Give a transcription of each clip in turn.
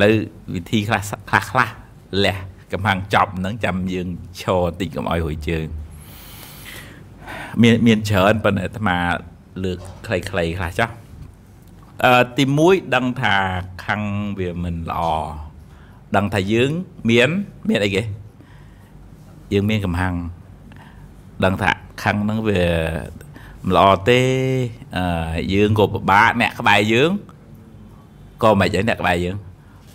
ឡូវវិធីខ្លះខ្លះខ្លះលះកំហាំងចប់ហ្នឹងចាំយើងឈរតិចកុំឲ្យរួយជើងមានមានច្រើនប៉ុន្តែអាត្មាលើកខ្លីៗខ្លះចុះអឺទី1ដឹងថាខាងវាមិនល្អដឹងថាយើងមានមានអីគេយើងមានកំហាំងដឹងថាខាងហ្នឹងវាមិនល្អទេអឺយើងក៏ពិបាកអ្នកក្បែរយើងក៏មិនអីអ្នកក្បែរយើង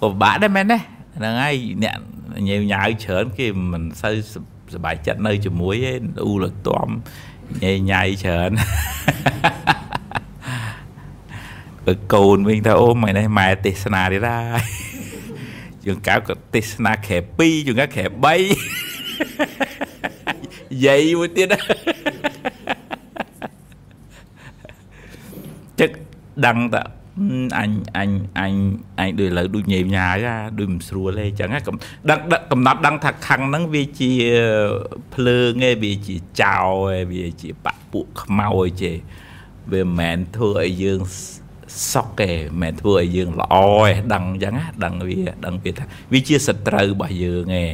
ក៏ពិបាកដែរមែនទេហ្នឹងហើយអ្នកញ៉ាវញ៉ាវច្រើនគេមិនសូវសบายចិត្តនៅជាមួយឯងអ៊ូលទាំញ៉ៃញ៉ៃច្រើនបើកូនវិញថាអូមិននេះម៉ែទេសនាទៀតហើយយើងកៅក៏ទេសនាខែ2យើងកៅខែ3យាយមួយទៀតទឹកដឹងតា អញអញអញអញដូចឥឡូវដូចញេមញ៉ាយដូចមិនស្រួលទេអញ្ចឹងដឹងកំណត់ដឹងថាខੰងហ្នឹងវាជាភ្លើងឯងវាជាចោឯងវាជាបពួកខ្មោចទេវាមិនមែនធ្វើឲ្យយើងសុកទេមិនមែនធ្វើឲ្យយើងល្អទេដឹងអញ្ចឹងណាដឹងវាដឹងវាថាវាជាសត្រូវរបស់យើងឯង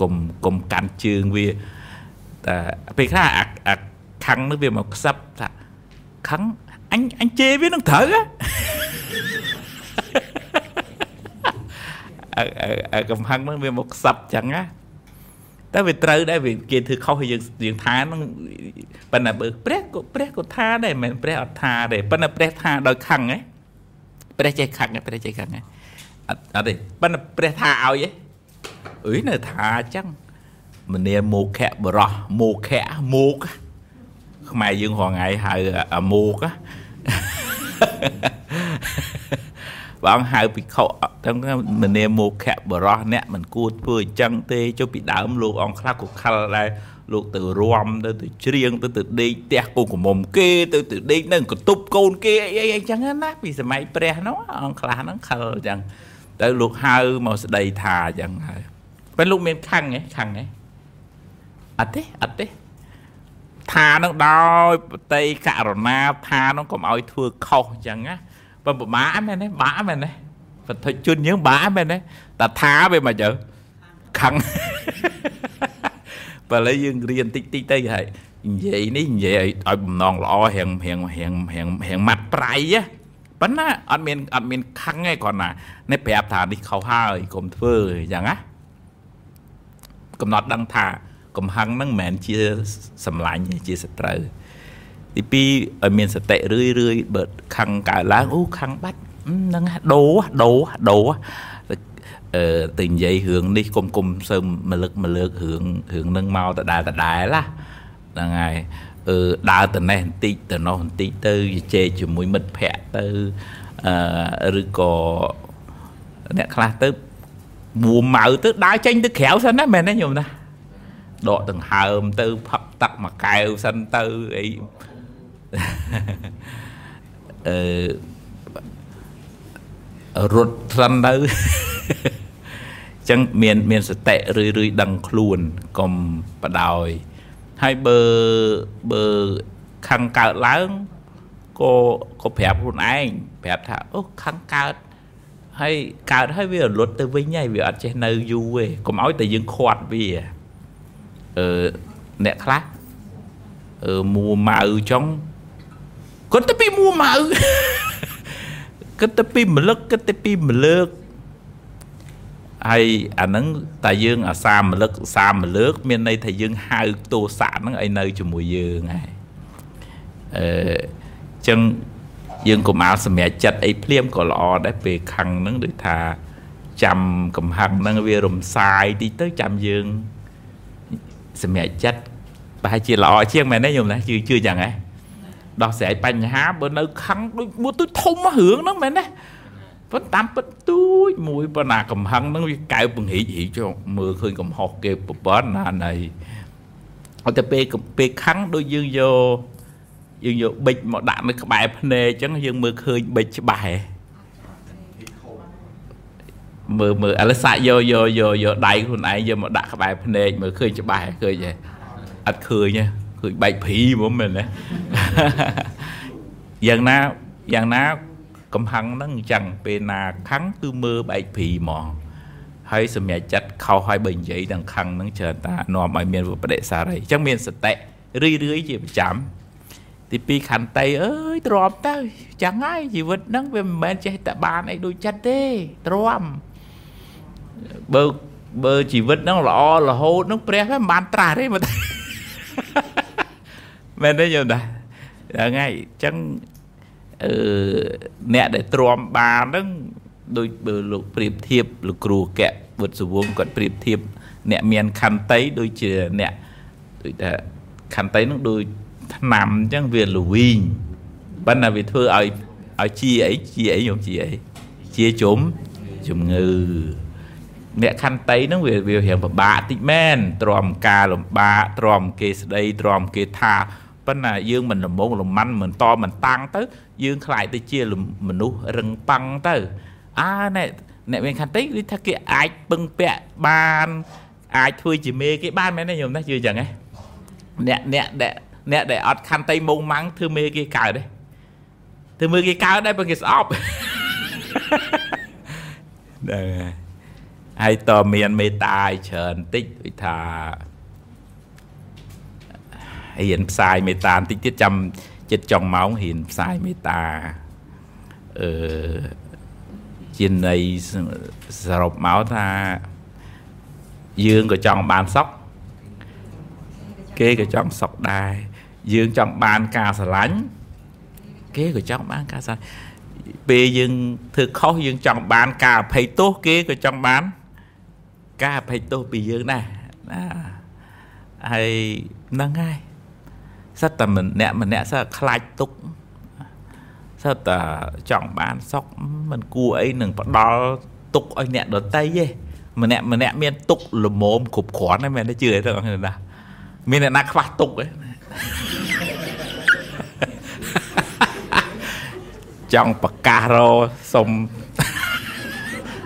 កុំកុំកាន់ជើងវាតែពេលខ្លះអាខੰងនោះវាមកខ្សឹបថាខੰងអញអញជេរវានឹងត្រូវអើ កំហឹងហ្នឹងវាមកខ្សឹបចឹងណាតែវាត្រូវដែរវាគេធ្វើខុសយើងយើងថាហ្នឹងប៉ុន្តែបើព្រះក៏ព្រះក៏ថាដែរមិនមែនព្រះអត់ថាដែរប៉ុន្តែព្រះថាដោយខឹងហ៎ព្រះចេះខឹងព្រះចេះខឹងហ៎អត់អត់ទេប៉ុន្តែព្រះថាឲ្យហ៎អុយនៅថាចឹងមនាមកៈបរោះមកៈមកខ្មែរយើងរងថ្ងៃហៅអាមក បងហៅភិក្ខុទាំងមនាមកៈបរោះអ្នកមិនគួរធ្វើអញ្ចឹងទេចុះពីដើមលោកអង្គខ្លះក៏ខលដែរលោកទៅរំទៅទៅច្រៀងទៅទៅដេកផ្ទះកូនកំមុំគេទៅទៅដេកនៅកតុបកូនគេអីអីអញ្ចឹងណាពីសម័យព្រះនោះអង្គខ្លះហ្នឹងខលអញ្ចឹងទៅលោកហៅមកស្ដីថាអញ្ចឹងហើយពេលលោកមានខੰងហ៎ខੰងហ៎អត់ទេអត់ទេថានឹងដោយបតីករណាថានឹងកុំឲ្យធ្វើខុសអញ្ចឹងណា ប៉ុន្តែបាក់មែនទេបាក់មែនទេបទជនយើងបាក់មែនទេតែថាវាមកទៅខឹងបើឥឡូវយើងរៀនតិចតិចទៅហើយនិយាយនេះនិយាយឲ្យបំណងល្អរៀងរៀងរៀងរៀងរៀងម៉ាត់ប្រៃណាប៉ុន្តែអត់មានអត់មានខឹងទេគ្រាន់ណានេះប្រាប់ថានេះខុសហើយកុំធ្វើអញ្ចឹងណាកំណត់ដឹងថាកំហឹងហ្នឹងមិនមែនជាសម្លាញ់ជាសត្រូវ ទី2ឲ្យមានសតិរឿយរឿយបើខឹងកើតឡើងអូខឹងបាត់ហ្នឹងដូដូដូអឺទៅនិយាយរឿងនេះគុំគុំសើមលឹកមលើករឿងរឿងហ្នឹងមកដដែលដដែលណាហ្នឹងហើយអឺដើរទៅនេះបន្តិចទៅនោះបន្តិចទៅជជែកជាមួយមិត្តភ័ក្តិទៅអឺឬក៏អ្នកខ្លះទៅមួម៉ៅទៅដើរចេញទៅក្រៅសិនណាមែនទេញោមណាដកដង្ហើមទៅផឹកទឹកមួយកែវសិនទៅអី អឺរត់សិនទៅចឹងមានមានសតិរឿយរឿយដឹងខ្លួនកុំបដោយហើយបើបើខឹងកើតឡើងក៏ក៏ប្រាប់ខ្លួនឯងប្រាប់ថាអូខឹងកើតហើយកើតហើយវារលត់ទៅវិញហើយវាអត់ចេះនៅយូរទេកុំឲ្យតែយើងខាត់វាអឺអ្នកខ្លះអឺមួម៉ៅចង់ គាត់ទៅពីមួម៉ៅគាត់ទៅពីមលឹកគាត់ទៅពីមលើកហើយអាហ្នឹងតែយើងអាសាមលឹកសាមលើក មានន័យថាយើងហៅទោសៈហ្នឹងឲ្យនៅជាមួយយើងហើយអឺចឹងយើងកុំអាលសម្រាប់ចិត្តអីភ្លាមក៏ល្អដែរពេលខឹងហ្នឹងដូចថាចាំកំហឹងហ្នឹងវារំសាយតិចទៅចាំយើងសម្រាប់ចិត្តប្រហែលជាល្អជាងមែនទេញោមណាជឿជឿយ៉ាងហ៎ ដោះស្រាយបញ្ហាបើនៅខឹងដូចមួយទូចធំរឿងហ្នឹងមែនទេប៉ុន្តែតាមពិតទូចមួយប៉ុណ្ណាកំហឹងហ្នឹងវាកៅពង្រីករីកចុះមើលឃើញកំហុសគេប្រព័ន្ធណាណៃអត់តែពេលពេលខឹងដូចយើងយកយើងយកប៊ិចមកដាក់នៅក្បែរភ្នែកអញ្ចឹងយើងមើលឃើញប៊ិចច្បាស់ហ៎មើលមើលឥឡូវសាក់យកយកយកយកដៃខ្លួនឯងយកមកដាក់ក្បែរភ្នែកមើលឃើញច្បាស់ឃើញទេអត់ឃើញទេឃើញបែកព្រីហ្មងមែនទេ យ៉ាងណាយ៉ាងណាកំហឹងហ្នឹងអញ្ចឹងពេលណាខឹងគឺមើលបែកព្រីហ្មងហើយសម្រាប់ចិត្តខុសហើយបើនិយាយទាំងខឹងហ្នឹងច្រើនតានាំឲ្យមានវិបដិសារីអញ្ចឹងមានសតិរឿយរឿយជាប្រចាំទីពីរខន្តីអើយទ្រាំទៅចឹងហើយជីវិតហ្នឹងវាមិនមែនចេះតែបានអីដូចចិត្តទេទ្រាំបើបើជីវិតហ្នឹងល្អរហូតហ្នឹងព្រះមិនបានត្រាស់ទេមើលមែនទេយល់ដែរ ហ្នឹងហើយអញ្ចឹងអឺអ្នកដែលទ្រាំបានហ្នឹងដូចបើលោកប្រៀបធៀបលោកគ្រូកៈវុទ្ធសវងគាត់ប្រៀបធៀបអ្នកមានខន្តីដូចជាអ្នកដូចថាខន្តីហ្នឹងដូចថ្នាំអញ្ចឹងវាល្វីងប៉ុន្តែវាធ្វើឲ្យឲ្យជាអីជាអីខ្ញុំជាអីជាជុំជំងឺអ្នកខន្តីហ្នឹងវាវារៀងពិបាកតិចមែនទ្រាំការលំបាកទ្រាំគេស្ដីទ្រាំគេថា ប៉ុន្តែយើងមិនលំងលំមិនមិនតមិនតាំងទៅ យើងខ្លាចទៅជាមនុស្សរឹងប៉ឹងទៅអើអ្នកអ្នកមានខន្តីគឺថាគេអាចពឹងពាក់បានអាចធ្វើជាមេគេបានមែនទេខ្ញុំណាជឿចឹងហ៎អ្នកអ្នកដែលអ្នកដែលអត់ខន្តីមុងម៉ាំងធ្វើមេគេកើតទេធ្វើមើលគេកើតដែរបើគេស្អប់ហ្នឹងហើយតមានមេត្តាច្រើនតិចដូចថា រៀនផ្សាយមេត្តាបន្តិចទៀតចាំចិត្តចុងម៉ោងរៀនផ្សាយមេត្តាអឺជាន័យសរុបមកថាយើងក៏ចង់បានសុខគេក៏ចង់សុខដែរយើងចង់បានការស្រឡាញ់គេក៏ចង់បានការស្រឡាញ់ពេលយើងធ្វើខុសយើងចង់បានការអភ័យទោសគេក៏ចង់បានការអភ័យទោសពីយើងដែរណាហើយហ្នឹងហើយ សិតតែម្នាក់ម្នាក់សិតខ្លាចទុកសិតតែចង់បានសុខមិនគួរអីនឹងផ្ដាល់ទុកឲ្យអ្នកដតីទេម្នាក់ម្នាក់មានទុកល្មមគ្រប់គ្រាន់ហ្នឹងមែនទេជឿទេបងប្អូនណាមានអ្នកណាខ្វះទុកទេចង់ប្រកាសរសុំ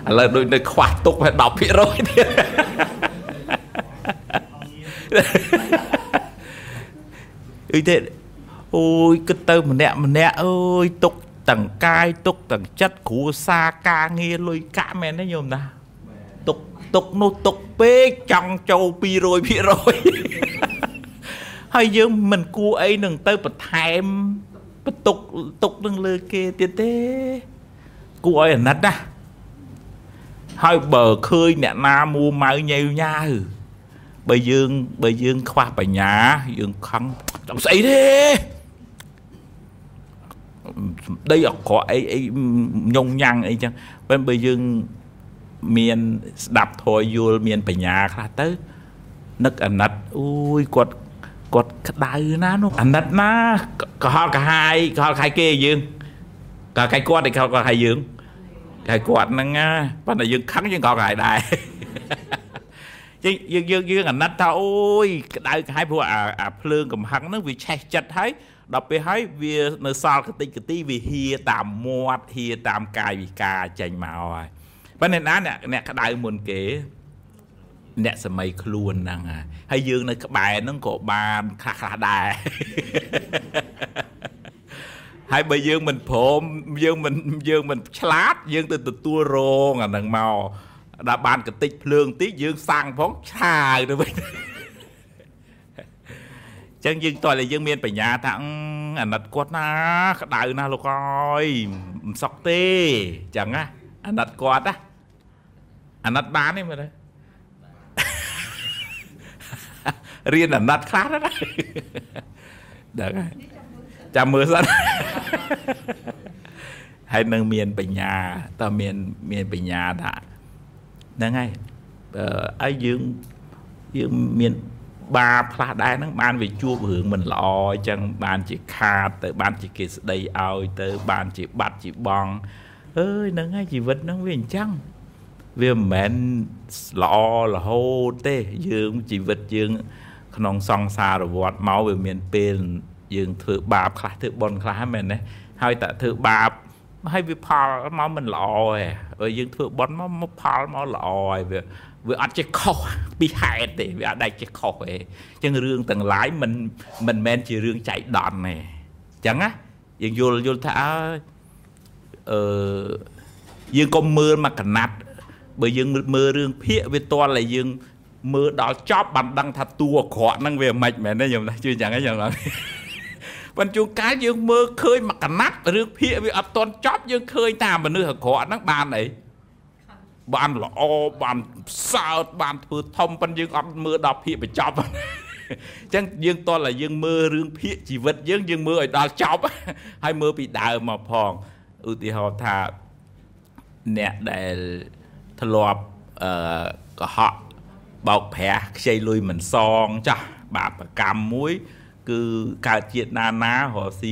ឥឡូវដូចនៅខ្វះទុកហើយ10%ទៀត អីទេអូយគិតទៅម្នាក់ម្នាក់អើយទុកទាំងកាយទុកទាំងចិត្តគ្រួសារការងារលុយកាក់មែនទេញោមណាទុកទុកនោះទុកពេកចង់ចូល200%ហើយយើងមិនគួរអីនឹងទៅបន្ថែមបន្ទុកទុកនឹងលើគេទៀតទេ គួរឲ្យអាណិតណាហើយបើឃើញអ្នកណាមួម៉ៅញ៉ៅញ៉ៅ បើយើងបើយើងខ្វះបញ្ញាយើងខឹងចង់ស្អីទេដីអក្រក់អីអីញងញ៉ាំងអីចឹងពេលបើយើងមានស្ដាប់ធម៌យល់មានបញ្ញាខ្លះទៅនឹកអាណិតអូយគាត់គាត់ក្តៅណានោះអាណិតណាកុហកកាហាយកុហកកាយគេយើងកាយគាត់ឯកុហកកាយយើងកាយគាត់ហ្នឹងណាប៉ុន្តែយើងខឹងយើងកុហកកាយដែរ យើងយើងយើងអាណិតថាអូយក្តៅកាយព្រោះអាអាភ្លើងកំហឹងហ្នឹងវាឆេះចិត្តហើយដល់ពេលហើយវានៅសល់កតិចកទីវាហៀតាមមាត់ហៀតាមកាយវិការចេញមកហើយប៉ុន្តែណាអ្នកអ្នកក្តៅមុនគេអ្នកសម័យខ្លួនហ្នឹងហើយយើងនៅក្បែរហ្នឹងក៏បានខ្លះខ្លះដែរហើយបើយើងមិនព្រមយើងមិនយើងមិនឆ្លាតយើងទៅទទួលរងអាហ្នឹងមក ដល់បានកតិចភ្លើងតិចយើងសាំងផងឆាវទៅវិញចឹងយើងតើតែយើងមានបញ្ញាថាអាណិតគាត់ណាក្តៅណាលោកអើយមិនសុកទេចឹងណាអាណិតគាត់ណាអាណិតបានទេមើលទៅរៀនអាណិតខ្លះណាដឹងហើយចាំមើលសិនហើយនឹងមានបញ្ញាតើមានមានបញ្ញាថា ហ្នឹងហើយអឺឲ្យយើងយើងមានបាបខ្លះដែរហ្នឹងបានវាជួបរឿងមិនល្អអញ្ចឹងបានជាខាតទៅបានជាគេស្ដីឲ្យទៅបានជាបាត់ជាបងអើយហ្នឹងហើយជីវិតហ្នឹងវាអញ្ចឹងវាមិនមែនល្អរហូតទេយើងជីវិតយើង ក្នុងសង្សារវដ្តមកវាមានពេលយើងធ្វើបាបខ្លះធ្វើបុណ្យខ្លះហ្នឹងមែនទេហើយតែធ្វើបាប ហើយវាផលមកមិនល្អទេហើយយើងធ្វើបុណ្យមកមកផលមកល្អហើយវាវាអត់ចេះខុសពីហេតុទេវាអត់ដែលចេះខុសទេអញ្ចឹងរឿងទាំងឡាយមិនមិនមែនជារឿងចៃដន្យទេអញ្ចឹងណាយើងយល់យល់ថាអើអឺយើងកុំមើលមកកណាត់បើយើងមើលរឿងភាកវាតលតែយើងមើលដល់ចប់បានដឹងថាតួអាក្រក់ហ្នឹងវាមិនមែនទេខ្ញុំជឿយ៉ាងហ្នឹងយ៉ាងណា ប៉ុន្តែជួនកាលយើងមើលឃើញមកកណាត់រឿងភាកវាអត់តន់ចប់យើងឃើញតាមមនុស្សអាក្រក់ហ្នឹងបានអីបានល្អបានសើតបានធ្វើធំប៉ុន្តែយើងអត់មើលដល់ភាកបញ្ចប់អញ្ចឹងយើងតតែយើងមើលរឿងភាកជីវិតយើងយើងមើលឲ្យដល់ចប់ហើយមើលពីដើមមកផងឧទាហរណ៍ថាអ្នកដែលធ្លាប់អឺកុហកបោកប្រាស់ខ្ចីលុយមិនសងចាស់បាបកម្មមួយ គឺកើតជាតិណាណារកស៊ី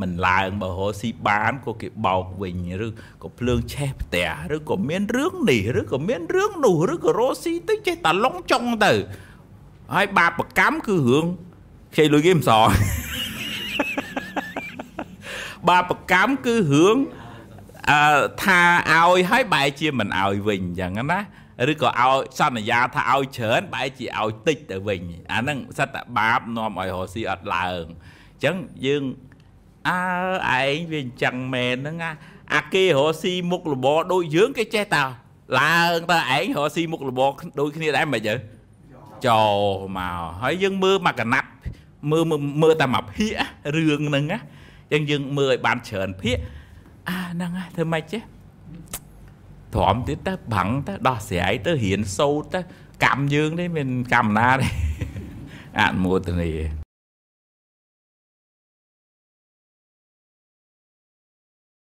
មិនឡើងបើរកស៊ីបានក៏គេបោកវិញឬក៏ភ្លើងឆេះផ្ទះឬក៏មានរឿងនេះឬក៏មានរឿងនោះឬក៏រកស៊ីទៅចេះតែឡុងចុងទៅហើយបាបកម្មគឺរឿងខ្ចីលុយគេមិនសងបាបកម្មគឺរឿងអឺថាឲ្យហើយបែរជាមិនឲ្យវិញអញ្ចឹងណា ឬក៏ឲ្យសន្យាថាឲ្យច្រើនបែរជាឲ្យតិចទៅវិញអាហ្នឹងសិតតែបាបនាំឲ្យរស់ស៊ីអត់ឡើងអញ្ចឹងយើងអើឯងវាអញ្ចឹងមែនហ្នឹងណាអាគេរស់ស៊ីមុខលបដូចយើងគេចេះតែឡើងតើឯងរស់ស៊ីមុខលបដូចគ្នាដែរមិនអីចូលមកហើយយើងមើលមកកណាត់មើលមើលតែមកភាករឿងហ្នឹងណាអញ្ចឹងយើងមើលឲ្យបានច្រើនភាកអាហ្នឹងធ្វើម៉េចចេះ ទ្រាំទៀតទៅបាំងទៅដោះស្រាយទៅរៀនសូត្រទៅកម្មយើងនេះមានកម្មណាទេអនុមោទនា